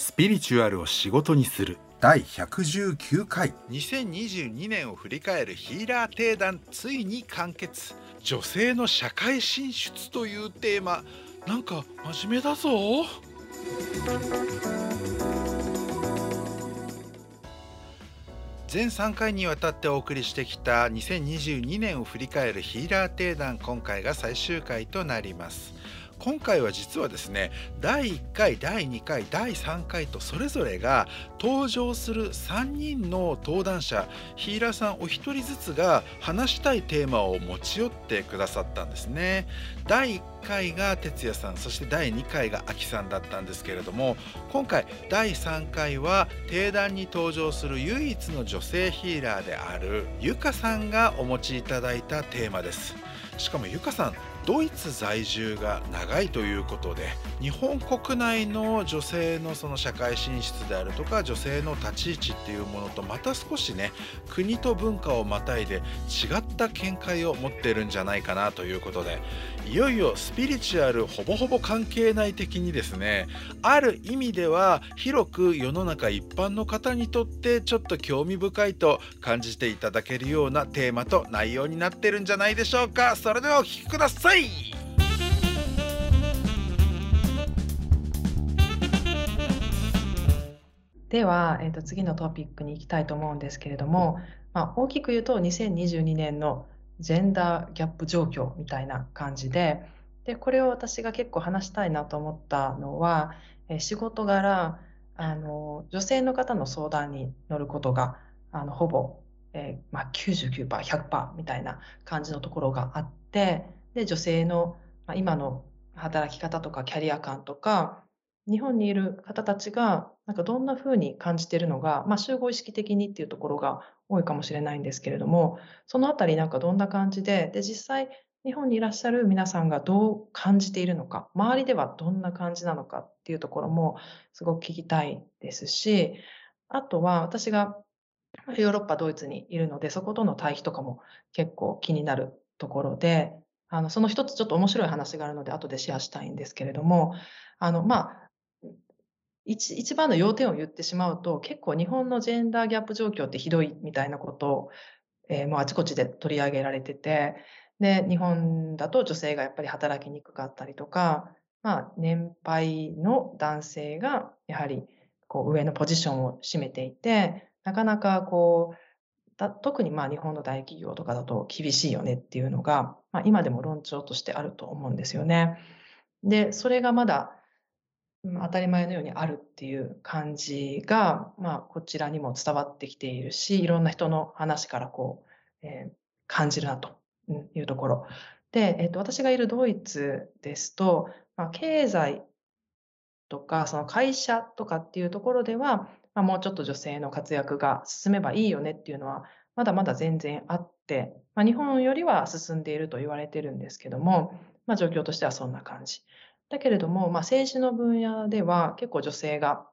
スピリチュアルを仕事にする。第119回。2022年を振り返るヒーラー定談ついに完結。女性の社会進出というテーマ。なんか真面目だぞ。全3回にわたってお送りしてきた2022年を振り返るヒーラー定談今回が最終回となります今回は実はですね第1回第2回第3回とそれぞれが登場する3人の登壇者ヒーラーさんお一人ずつが話したいテーマを持ち寄ってくださったんですね。第1回が哲也さんそして第2回があきさんだったんですけれども今回第3回は定談に登場する唯一の女性ヒーラーであるゆかさんがお持ちいただいたテーマです。しかもゆかさんドイツ在住が長いということで日本国内の女性のその社会進出であるとか女性の立ち位置っていうものとまた少しね国と文化をまたいで違った見解を持ってるんじゃないかなということでいよいよスピリチュアルほぼほぼ関係ない的にですねある意味では広く世の中一般の方にとってちょっと興味深いと感じていただけるようなテーマと内容になってるんじゃないでしょうか。それではお聴きください。では、えー、と次のトピックに行きたいと思うんですけれども、まあ、大きく言うと2022年のジェンダーギャップ状況みたいな感じででこれを私が結構話したいなと思ったのは、仕事柄あの女性の方の相談に乗ることがあのほぼ、えーまあ、99%、100%みたいな感じのところがあってで女性の、まあ、今の働き方とかキャリア感とか日本にいる方たちがなんかどんなふうに感じているのが、まあ、集合意識的にっていうところが多いかもしれないんですけれどもそのあたりなんかどんな感じでで実際日本にいらっしゃる皆さんがどう感じているのか周りではどんな感じなのかっていうところもすごく聞きたいですしあとは私がヨーロッパドイツにいるのでそことの対比とかも結構気になるところであのその一つちょっと面白い話があるので後でシェアしたいんですけれどもあのまあ一一番の要点を言ってしまうと結構日本のジェンダーギャップ状況ってひどいみたいなことを、えー、もうあちこちで取り上げられててで日本だと女性がやっぱり働きにくかったりとか、まあ、年配の男性がやはりこう上のポジションを占めていてなかなかこうだ特にまあ日本の大企業とかだと厳しいよねっていうのが、まあ、今でも論調としてあると思うんですよね。でそれがまだ当たり前のようにあるっていう感じが、まあ、こちらにも伝わってきているしいろんな人の話からこう、えー、感じるなというところで、えーと、私がいるドイツですと、まあ、経済とかその会社とかっていうところでは、まあ、もうちょっと女性の活躍が進めばいいよねっていうのはまだまだ全然あって、まあ、日本よりは進んでいると言われてるんですけども、まあ、状況としてはそんな感じ。だけれども、まあ、政治の分野では結構女性が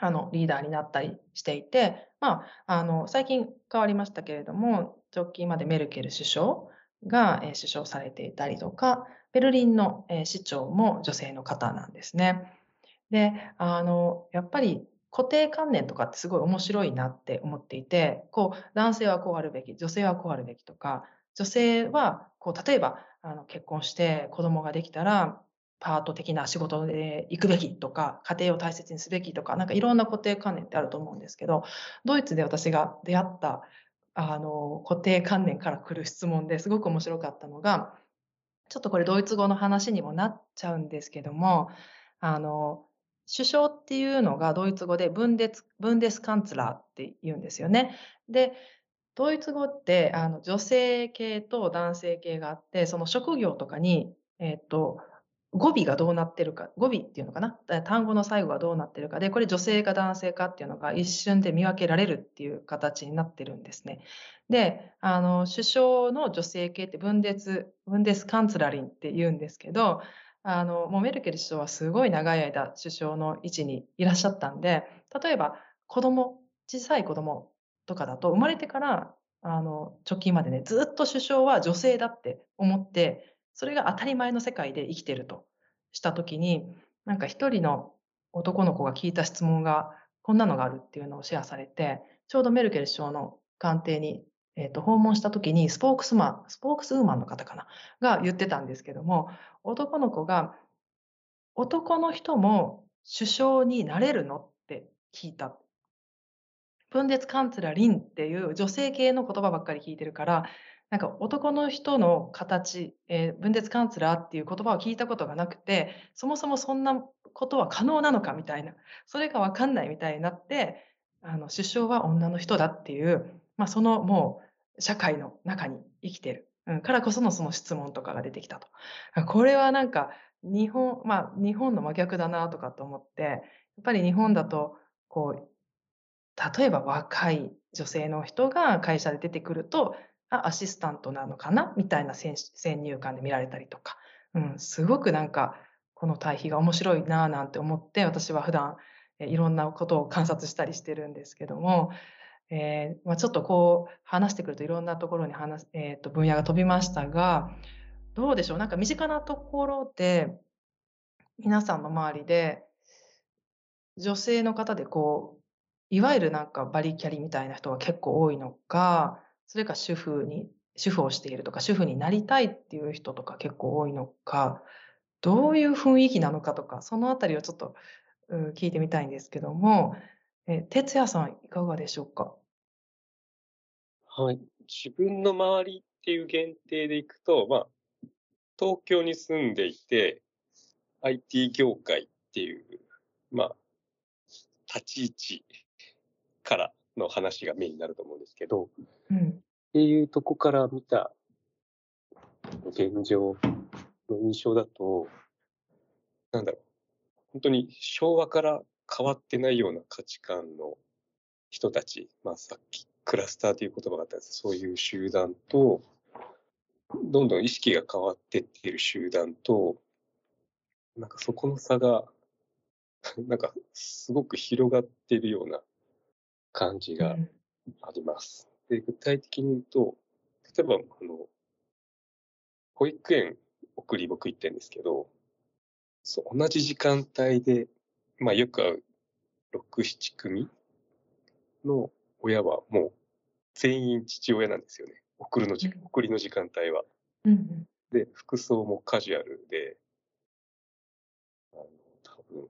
あのリーダーになったりしていて、まあ、あの最近変わりましたけれども直近までメルケル首相が、え首相されていたりとかベルリンの、え市長も女性の方なんですね。であのやっぱり固定観念とかってすごい面白いなって思っていてこう男性はこうあるべき女性はこうあるべきとか女性はこう例えばあの結婚して子供ができたらパート的な仕事で行くべきとか家庭を大切にすべきとかなんかいろんな固定観念ってあると思うんですけどドイツで私が出会ったあの固定観念から来る質問ですごく面白かったのがちょっとこれドイツ語の話にもなっちゃうんですけどもあの首相っていうのがドイツ語でブンデスブンデスカンツラーって言うんですよね。でドイツ語ってあの女性系と男性系があってその職業とかに、えーと語尾がどうなってるか語尾っていうのかな？単語の最後がどうなってるかでこれ女性か男性かっていうのが一瞬で見分けられるっていう形になってるんですね。であの首相の女性系ってブンデスブンデスカンツラリンって言うんですけどあのもうメルケル首相はすごい長い間首相の位置にいらっしゃったんで例えば子供小さい子供とかだと生まれてからあの直近までねずっと首相は女性だって思ってそれが当たり前の世界で生きてるとした時になんか一人の男の子が聞いた質問がこんなのがあるっていうのをシェアされて、ちょうどメルケル首相の官邸に、えーと、訪問した時にスポークスマン、スポークスウーマンの方かな、が言ってたんですけども、男の子が、男の人も首相になれるのって聞いた。プンデツカンツラリンっていう女性系の言葉ばっかり聞いてるから、なんか男の人の形、えー、分裂カンツラーっていう言葉を聞いたことがなくて、そもそもそんなことは可能なのかみたいな、それがわかんないみたいになって、あの首相は女の人だっていう、まあ、そのもう社会の中に生きてる、うん、からこそのその質問とかが出てきたと。これはなんか日本、まあ日本の真逆だなとかと思って、やっぱり日本だとこう例えば若い女性の人が会社で出てくると、あ、アシスタントなのかな？みたいな先入観で見られたりとか、うん、すごくなんか、この対比が面白いなぁなんて思って、私は普段、いろんなことを観察したりしてるんですけども、えー、まあ、ちょっとこう話してくるといろんなところに話、えー、と分野が飛びましたが、どうでしょう？なんか身近なところで、皆さんの周りで、女性の方でこう、いわゆるなんかバリキャリみたいな人が結構多いのか、それか主婦に、主婦をしているとか、主婦になりたいっていう人とか結構多いのか、どういう雰囲気なのかとか、そのあたりをちょっと、聞いてみたいんですけども、え、哲也さんいかがでしょうか？はい。自分の周りっていう限定でいくと、まあ、東京に住んでいて、IT 業界っていう、まあ、立ち位置からの話がメインになると思うんですけど、うん、っていうとこから見た現状の印象だと、なんだろう、本当に昭和から変わってないような価値観の人たち、まあさっきクラスターという言葉があったんです。そういう集団と、どんどん意識が変わってっている集団と、なんかそこの差が、なんかすごく広がっているような感じがあります。で具体的に言うと、例えば、あの、保育園送り僕行ってるんですけど、そう同じ時間帯で、まあよく会う6、7組の親はもう全員父親なんですよね。送るの時、送りの時間帯は。うん、で、服装もカジュアルで、あの多分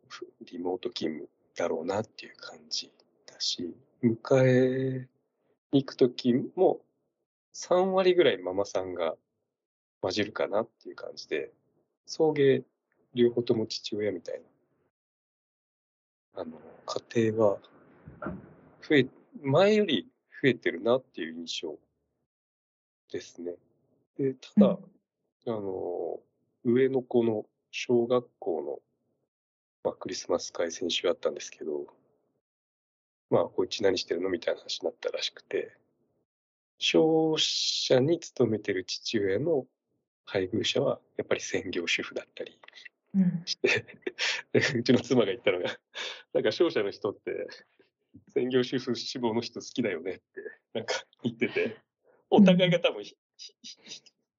リモート勤務だろうなっていう感じだし、迎えに行くときも、3割ぐらいママさんが混じるかなっていう感じで、送迎両方とも父親みたいな、あの、家庭は増え、前より増えてるなっていう印象ですね。で、ただ、うん、あの、上の子の小学校の、まあ、クリスマス会先週あったんですけど、まあ、お家何してるの？みたいな話になったらしくて、商社に勤めてる父親の配偶者は、やっぱり専業主婦だったりして、うん、うちの妻が言ったのが、なんか商社の人って、専業主婦志望の人好きだよねって、なんか言ってて、お互いが多分、うん、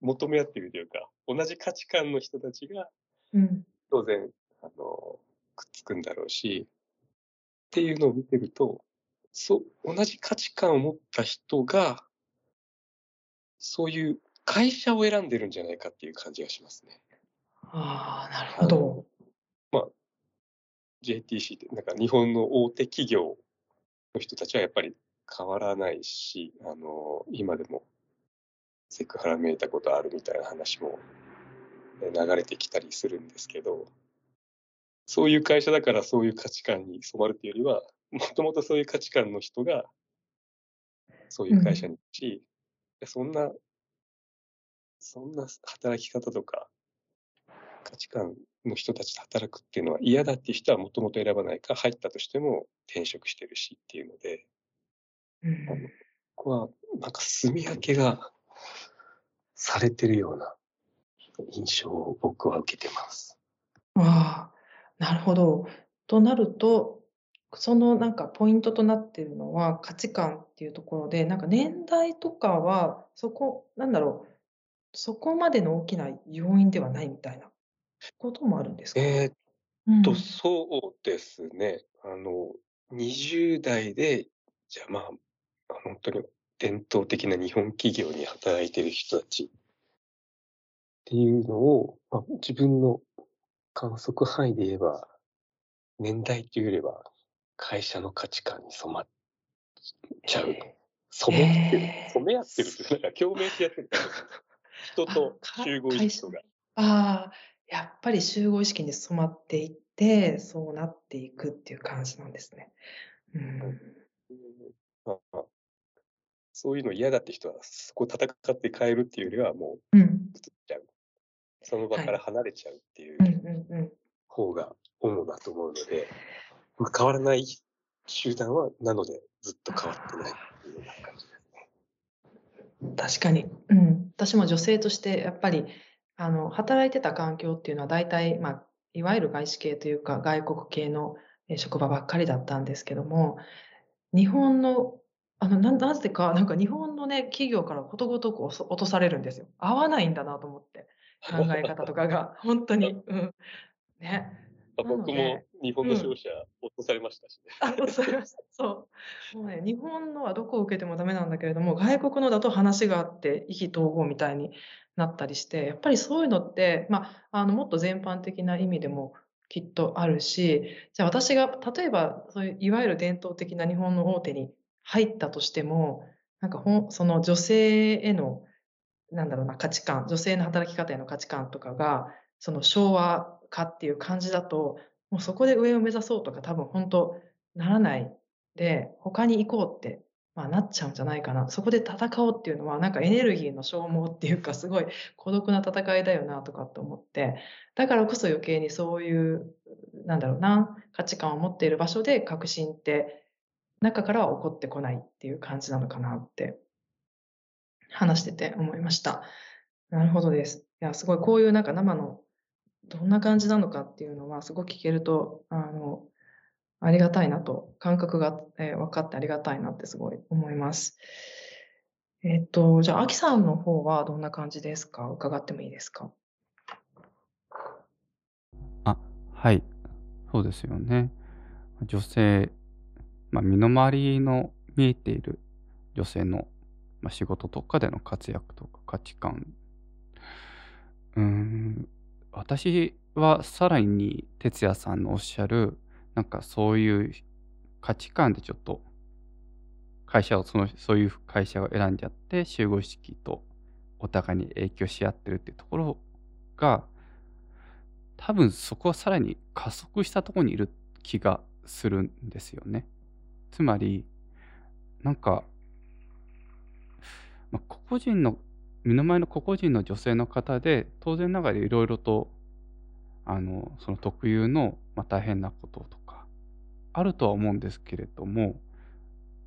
求め合ってるというか、同じ価値観の人たちが、当然、あの、くっつくんだろうし、っていうのを見てると、そう、同じ価値観を持った人が、そういう会社を選んでるんじゃないかっていう感じがしますね。ああ、なるほど。まあ、JTC って、なんか日本の大手企業の人たちはやっぱり変わらないし、あの、今でもセクハラめいたことあるみたいな話も流れてきたりするんですけど、そういう会社だからそういう価値観に染まるっていうよりは、もともとそういう価値観の人が、そういう会社に行くし、うん、そんな、そんな働き方とか、価値観の人たちと働くっていうのは嫌だっていう人はもともと選ばないか、入ったとしても転職してるしっていうので、うん、あのここはなんか住み分けがされてるような印象を僕は受けてます。ああ、なるほど。となると、そのなんかポイントとなっているのは価値観っていうところで、なんか年代とかは、そこ、なんだろう、そこまでの大きな要因ではないみたいなこともあるんですか？えと、そうですね。あの、20代で、じゃあまあ、本当に伝統的な日本企業に働いてる人たちっていうのを、まあ、自分の観測範囲で言えば、年代っていうよりは、会社の価値観に染まっちゃう。染めってる、染め合ってるって、なんか共鳴し合ってる。人と集合意識が。ああ、やっぱり集合意識に染まっていって、そうなっていくっていう感じなんですね。うん。そういうの嫌だって人は、そこ戦って変えるっていうよりは、もう、うん。その場から離れちゃうっていう方が主だと思うので、まあ、変わらない集団は、なのでずっと変わってないっていうような感じですね。確かに。うん。私も女性としてやっぱりあの、働いてた環境っていうのは大体、まあ、いわゆる外資系というか外国系の職場ばっかりだったんですけども、日本の、あの、ななぜか、なんか日本のね、企業からことごとく落とされるんですよ。合わないんだなと思って。考え方とかが、本当に。うん。ね。僕も日本の商社、落とされましたしね。あ、落とされました。そう。もうね、日本のはどこを受けてもダメなんだけれども、外国のだと話があって意気投合みたいになったりして、やっぱりそういうのって、まあ、あの、もっと全般的な意味でもきっとあるし、じゃあ私が例えばそういういわゆる伝統的な日本の大手に入ったとしても、なんかほんその女性への、なんだろうな、価値観、女性の働き方への価値観とかが、その昭和化っていう感じだと、もうそこで上を目指そうとか多分本当ならないで、他に行こうってまあ、なっちゃうんじゃないかな。そこで戦おうっていうのは、なんかエネルギーの消耗っていうか、すごい孤独な戦いだよなとかって思って、だからこそ余計にそういう、なんだろうな、価値観を持っている場所で革新って中からは起こってこないっていう感じなのかなって話してて思いました。なるほどです。いや、すごいこういうなんか生のどんな感じなのかっていうのはすごく聞けると、あの、ありがたいなと、感覚が、えー、分かってありがたいなってすごい思います。えっ、と、じゃあ、アキさんの方はどんな感じですか？伺ってもいいですか？あ、はい。そうですよね。女性、まあ、身の回りの見えている女性の、まあ、仕事とかでの活躍とか価値観。うん、私はさらに哲也さんのおっしゃる、なんかそういう価値観でちょっと会社をそのそういう会社を選んじゃって集合式とお互いに影響し合ってるっていうところが多分そこはさらに加速したところにいる気がするんですよね。つまりなんか、まあ、個々人の目の前の個々人の女性の方で当然ながらいろいろとあのその特有の、まあ、大変なこととかあるとは思うんですけれども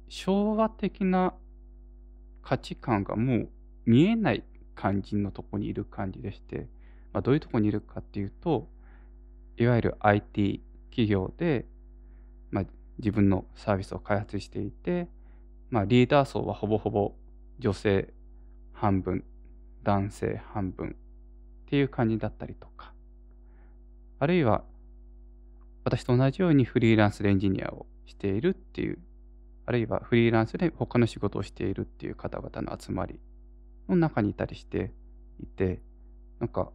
昭和的な価値観がもう見えない感じのとこにいる感じでして、まあ、どういうとこにいるかっていうといわゆる IT 企業で、まあ、自分のサービスを開発していて、まあ、リーダー層はほぼほぼ女性半分男性半分っていう感じだったりとか。あるいは私と同じようにフリーランスでエンジニアをしているっていう、あるいはフリーランスで他の仕事をしているっていう方々の集まりの中にいたりしていて、なんか、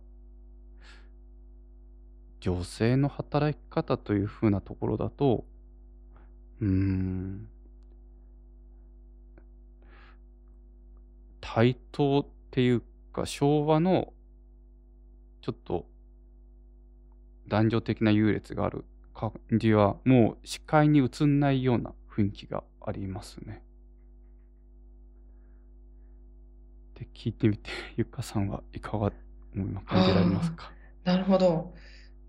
女性の働き方というふうなところだと、うーん、対等っていうか昭和のちょっと男女的な優劣がある感じはもう視界に映んないような雰囲気がありますね。で聞いてみてゆかさんはいかが感じられますか？なるほど。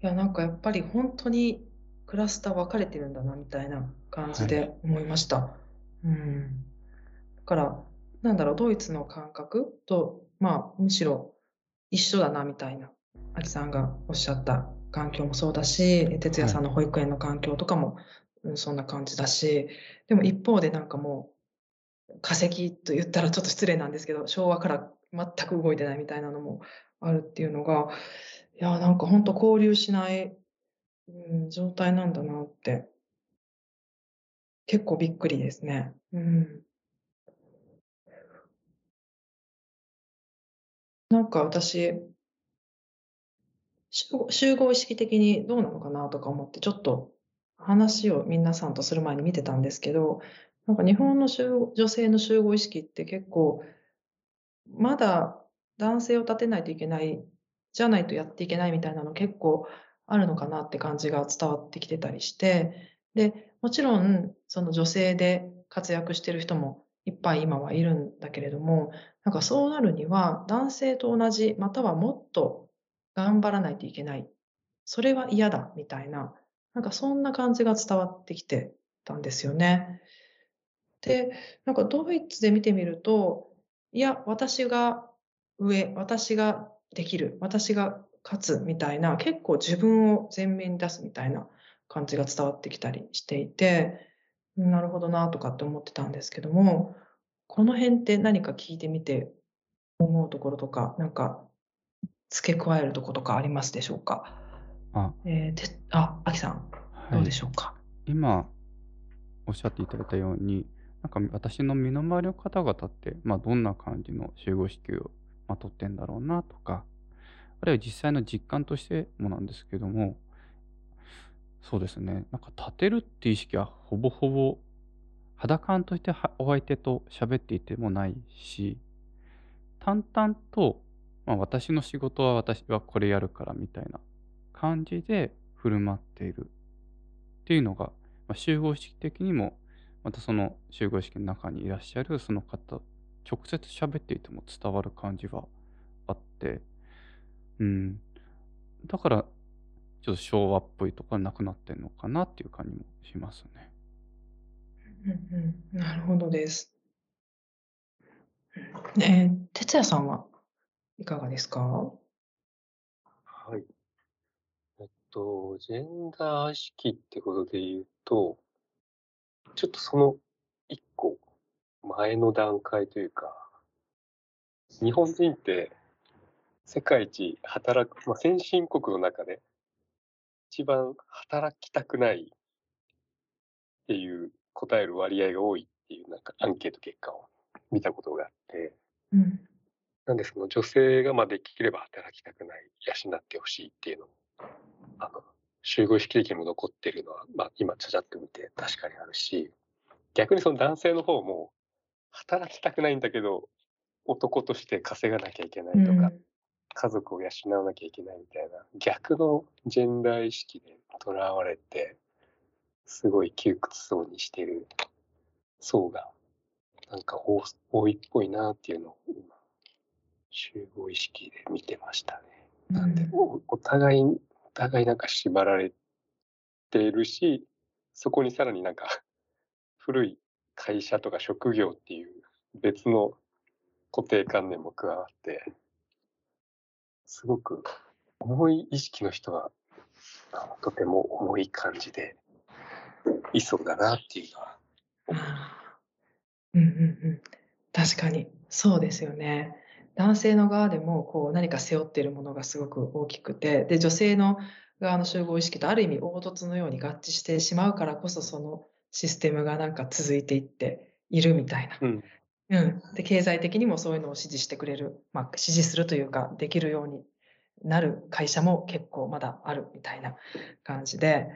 いやなんかやっぱり本当にクラスター分かれてるんだなみたいな感じで思いました。はい、うん。だからなんだろうドイツの感覚とまあむしろ一緒だなみたいなアキさんがおっしゃった環境もそうだし、哲也さんの保育園の環境とかも、うん、そんな感じだし、でも一方でなんかもう、化石と言ったらちょっと失礼なんですけど、昭和から全く動いてないみたいなのもあるっていうのが、いや、なんか本当交流しないうん、状態なんだなって。結構びっくりですね。うん。なんか私集合意識的にどうなのかなとか思って、ちょっと話を皆さんとする前に見てたんですけど、なんか日本の女性の集合意識って結構、まだ男性を立てないといけない、じゃないとやっていけないみたいなの結構あるのかなって感じが伝わってきてたりして、で、もちろんその女性で活躍してる人もいっぱい今はいるんだけれども、なんかそうなるには男性と同じ、またはもっと頑張らないといけない。それは嫌だ、みたいな、なんかそんな感じが伝わってきてたんですよね。で、なんかドイツで見てみると、いや、私が上、私ができる、私が勝つみたいな、結構自分を前面に出すみたいな感じが伝わってきたりしていて、なるほどなとかって思ってたんですけども、この辺って何か聞いてみて思うところとか、なんか付け加えるとことかありますでしょうか？あ、えー、で、あ、あきさん、どうでしょうか？今、おっしゃっていただいたように、なんか私の身の回りの方々って、まあ、どんな感じの集合意識をまとってんだろうなとか、あるいは実際の実感としてもなんですけども、そうですね、なんか立てるっていう意識はほぼほぼ肌感としてお相手と喋っていてもないし、淡々とまあ、私の仕事は私はこれやるからみたいな感じで振る舞っている。っていうのが、まあ、集合意識的にもまたその集合意識の中にいらっしゃるその方直接喋っていても伝わる感じはあって。うん。だからちょっと昭和っぽいとかなくなってんのかなっていう感じもしますね。うんうん、なるほどです。えー、哲也さんはいかがですか？はい。えっと、ジェンダー意識ってことで言うと、ちょっとその一個前の段階というか、日本人って世界一働く、まあ、先進国の中で一番働きたくない。っていう答える割合が多いっていうなんかアンケート結果を見たことがあって、うん、なんでその女性がまあできれば働きたくない、養ってほしいっていうのも、あの、集合意識的にも残ってるのは、まあ今ちゃちゃっと見て確かにあるし、逆にその男性の方も、働きたくないんだけど、男として稼がなきゃいけないとか、うん、家族を養わなきゃいけないみたいな、逆のジェンダー意識でとらわれて、すごい窮屈そうにしてる層が、なんか多いっぽいなっていうのを今集合意識で見てましたね。なんで、おお互い、お互いなんか縛られているし、そこにさらになんか 古い会社とか職業っていう別の固定観念も加わって、すごく重い意識の人は、とても重い感じでいそうだなっていうのは。うんうんうん。確かに、そうですよね。男性の側でもこう何か背負っているものがすごく大きくてで女性の側の集合意識とある意味凹凸のように合致してしまうからこそそのシステムがなんか続いていっているみたいな。うんうん、で経済的にもそういうのを支持してくれる、まあ、支持するというかできるようになる会社も結構まだあるみたいな感じで、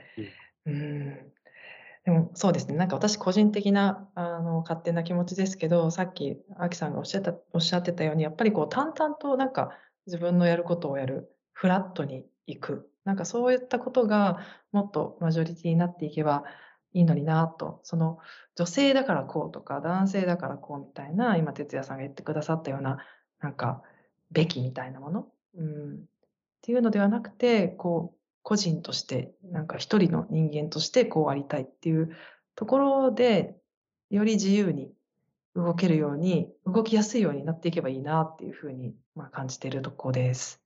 うん、うん。でもそうですね、なんか私個人的なあの勝手な気持ちですけど、さっきアキさんがおっしゃったおっしゃってたように、やっぱりこう淡々となんか自分のやることをやる、フラットに行く、なんかそういったことがもっとマジョリティになっていけばいいのになと、その女性だからこうとか男性だからこうみたいな、今哲也さんが言ってくださったような、なんかべきみたいなもの、うん、っていうのではなくて、こう個人として、なんか一人の人間としてこうありたいっていうところで、より自由に動けるように、動きやすいようになっていけばいいなっていうふうに、まあ、感じているところです。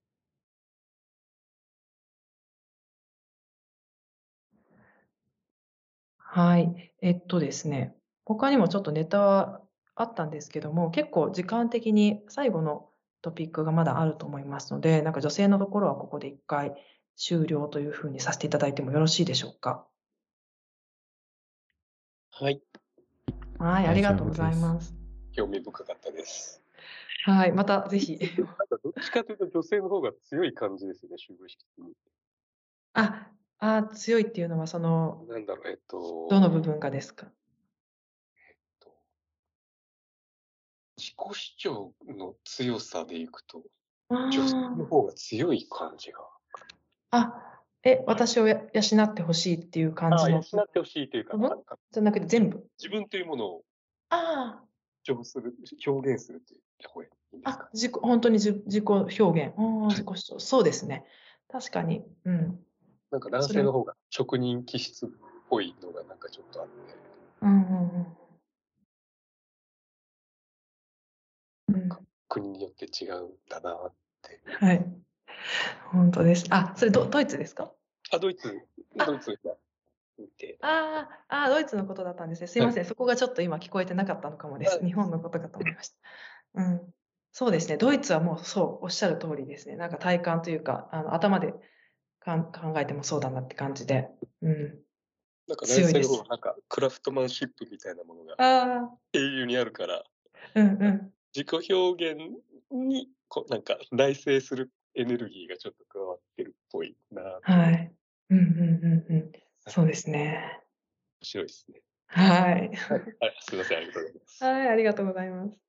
はい。えっとですね、他にもちょっとネタはあったんですけども、結構時間的に最後のトピックがまだあると思いますので、なんか女性のところはここで一回終了というふうにさせていただいてもよろしいでしょうか？はい。はい、ありがとうございます。興味深かったです。はい、またぜひ。なんかどっちかというと女性の方が強い感じですね、集合式に。あ、あ強いっていうのはその、なんだろう、えっと。どの部分がですか？えっと、自己主張の強さでいくと、女性の方が強い感じが。あ、え、私をや養ってほしいっていう感じの。養ってほしいというか、なんかじゃなくて全部。自分というものをああ。主張する、表現するという方がいいんですか？あ、自己、本当に自自己表現。ああ、自己主張。そうですね。確かに。うん。なんか男性の方が職人気質っぽいのがなんかちょっとあって。うんうんうん。国によって違うんだなって。はい。本当です。あ、それドドイツですか？あ、ドイツ、ドイツ見て。ああ、ドイツのことだったんですね。すいません、はい、そこがちょっと今聞こえてなかったのかもです。日本のことかと思いました。うん。そうですね。ドイツはもうそう、おっしゃる通りですね。なんか体感というか、あの頭でかん考えてもそうだなって感じで。うん。なんか内戦後なんかクラフトマンシップみたいなものが英雄にあるから、うんうん、自己表現にこなんか内省するエネルギーがちょっと加わってるっぽいな。はい。うんうんうんうん。そうですね。面白いですね。はい。はい、すみません、ありがとうございます。はい、ありがとうございます。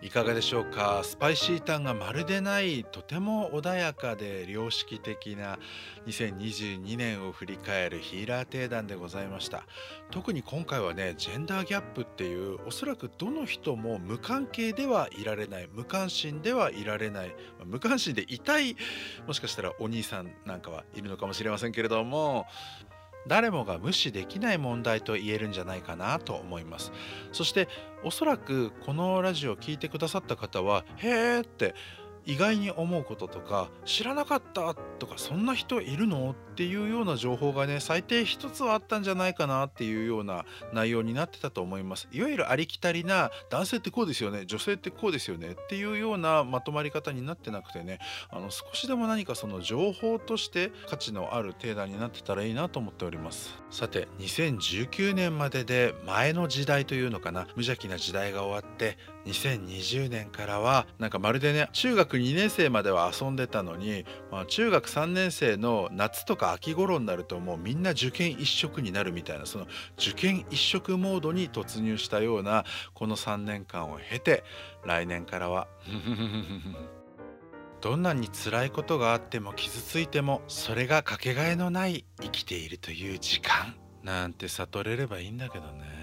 いかがでしょうか？スパイシータンがまるでないとても穏やかで良識的な2022年を振り返るヒーラー定談でございました。特に今回はねジェンダーギャップっていうおそらくどの人も無関係ではいられない無関心ではいられない無関心でいたいもしかしたらお兄さんなんかはいるのかもしれませんけれども誰もが無視できない問題と言えるんじゃないかなと思います。そしておそらくこのラジオを聴いてくださった方は「へーって意外に思うこととか知らなかったとかそんな人いるの？っていうような情報がね最低一つはあったんじゃないかなっていうような内容になってたと思います。いわゆるありきたりな男性ってこうですよね女性ってこうですよねっていうようなまとまり方になってなくてねあの少しでも何かその情報として価値のある定談になってたらいいなと思っております。さて2019年までで前の時代というのかな無邪気な時代が終わって2020年からはなんかまるでね中学2年生までは遊んでたのに、まあ、中学3年生の夏とか秋頃になるともうみんな受験一色になるみたいなその受験一色モードに突入したようなこの3年間を経て来年からはどんなに辛いことがあっても傷ついてもそれがかけがえのない生きているという時間なんて悟れればいいんだけどね。